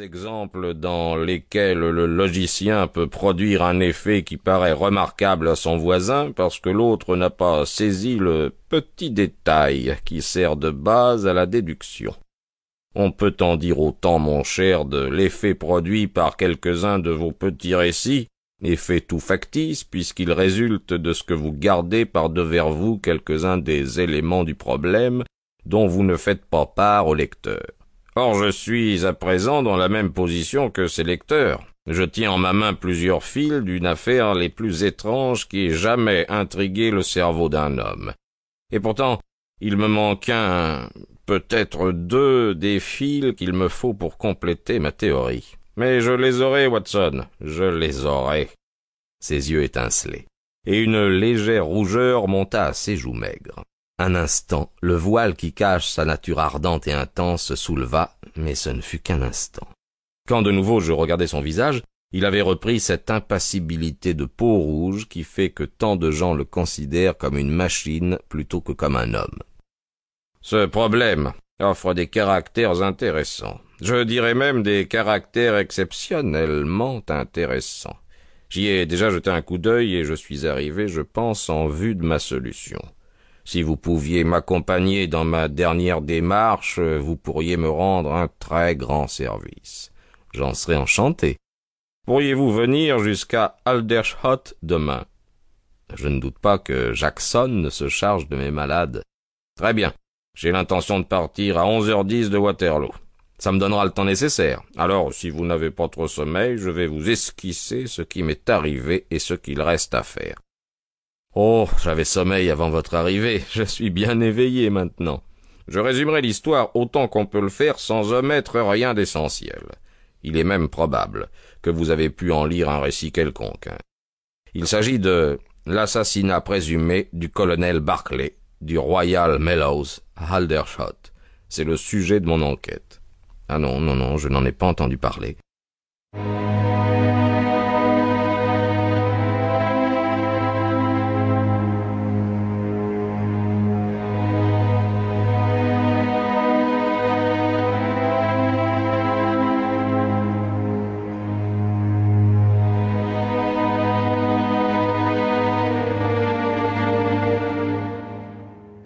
exemples dans lesquels le logicien peut produire un effet qui paraît remarquable à son voisin parce que l'autre n'a pas saisi le petit détail qui sert de base à la déduction. On peut en dire autant, mon cher, de l'effet produit par quelques-uns de vos petits récits, effet tout factice, puisqu'il résulte de ce que vous gardez par devers vous quelques-uns des éléments du problème dont vous ne faites pas part au lecteur. Or je suis à présent dans la même position que ces lecteurs. Je tiens en ma main plusieurs fils d'une affaire les plus étranges qui ait jamais intrigué le cerveau d'un homme. Et pourtant, il me manque un, peut-être deux des fils qu'il me faut pour compléter ma théorie. Mais je les aurai, Watson, je les aurai. Ses yeux étincelaient, et une légère rougeur monta à ses joues maigres. Un instant, le voile qui cache sa nature ardente et intense se souleva, mais ce ne fut qu'un instant. Quand de nouveau je regardai son visage, il avait repris cette impassibilité de peau rouge qui fait que tant de gens le considèrent comme une machine plutôt que comme un homme. Ce problème offre des caractères intéressants. Je dirais même des caractères exceptionnellement intéressants. J'y ai déjà jeté un coup d'œil et je suis arrivé, je pense, en vue de ma solution. Si vous pouviez m'accompagner dans ma dernière démarche, vous pourriez me rendre un très grand service. J'en serais enchanté. Pourriez-vous venir jusqu'à Aldershot demain? Je ne doute pas que Jackson se charge de mes malades. Très bien. J'ai l'intention de partir à onze heures dix de Waterloo. Ça me donnera le temps nécessaire. Alors, si vous n'avez pas trop sommeil, je vais vous esquisser ce qui m'est arrivé et ce qu'il reste à faire. Oh, j'avais sommeil avant votre arrivée, je suis bien éveillé maintenant. Je résumerai l'histoire autant qu'on peut le faire sans omettre rien d'essentiel. Il est même probable que vous avez pu en lire un récit quelconque. Il s'agit de l'assassinat présumé du colonel Barclay du Royal Mellows à Aldershot. C'est le sujet de mon enquête. Ah non, non, non, je n'en ai pas entendu parler.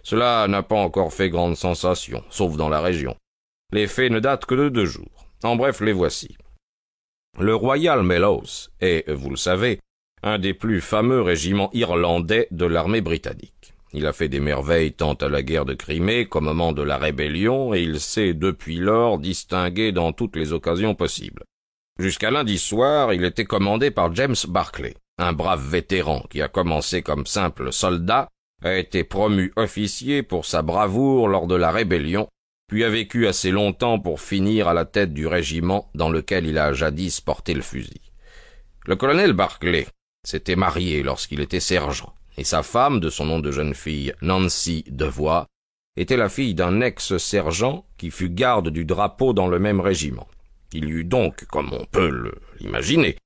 Cela n'a pas encore fait grande sensation, sauf dans la région. Les faits ne datent que de deux jours. En bref, les voici. Le Royal Mellows est, vous le savez, un des plus fameux régiments irlandais de l'armée britannique. Il a fait des merveilles tant à la guerre de Crimée qu'au moment de la rébellion, et il s'est depuis lors distingué dans toutes les occasions possibles. Jusqu'à lundi soir, il était commandé par James Barclay, un brave vétéran qui a commencé comme simple soldat a été promu officier pour sa bravoure lors de la rébellion, puis a vécu assez longtemps pour finir à la tête du régiment dans lequel il a jadis porté le fusil. Le colonel Barclay s'était marié lorsqu'il était sergent, et sa femme, de son nom de jeune fille Nancy Devoix, était la fille d'un ex-sergent qui fut garde du drapeau dans le même régiment. Il y eut donc, comme on peut l'imaginer,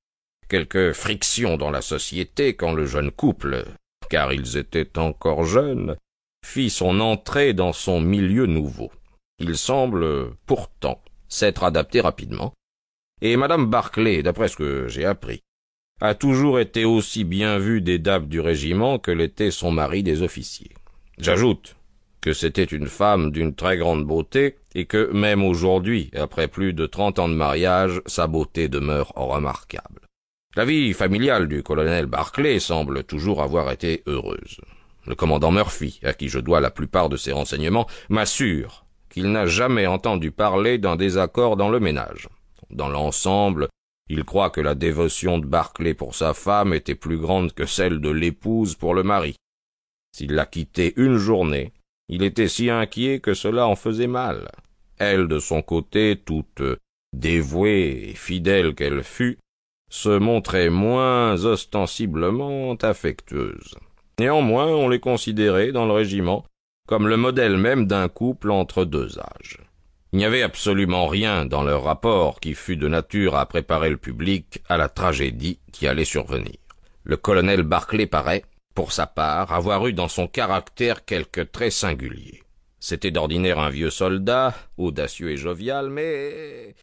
quelques frictions dans la société quand le jeune couple, car ils étaient encore jeunes, fit son entrée dans son milieu nouveau. Il semble pourtant s'être adapté rapidement, et madame Barclay, d'après ce que j'ai appris, a toujours été aussi bien vue des dames du régiment que l'était son mari des officiers. J'ajoute que c'était une femme d'une très grande beauté, et que même aujourd'hui, après plus de trente ans de mariage, sa beauté demeure remarquable. La vie familiale du colonel Barclay semble toujours avoir été heureuse. Le commandant Murphy, à qui je dois la plupart de ses renseignements, m'assure qu'il n'a jamais entendu parler d'un désaccord dans le ménage. Dans l'ensemble, il croit que la dévotion de Barclay pour sa femme était plus grande que celle de l'épouse pour le mari. S'il la quittait une journée, il était si inquiet que cela en faisait mal. Elle, de son côté, toute dévouée et fidèle qu'elle fût, se montraient moins ostensiblement affectueuses. Néanmoins, on les considérait dans le régiment comme le modèle même d'un couple entre deux âges. Il n'y avait absolument rien dans leur rapport qui fût de nature à préparer le public à la tragédie qui allait survenir. Le colonel Barclay paraît, pour sa part, avoir eu dans son caractère quelques traits singuliers. C'était d'ordinaire un vieux soldat, audacieux et jovial, mais...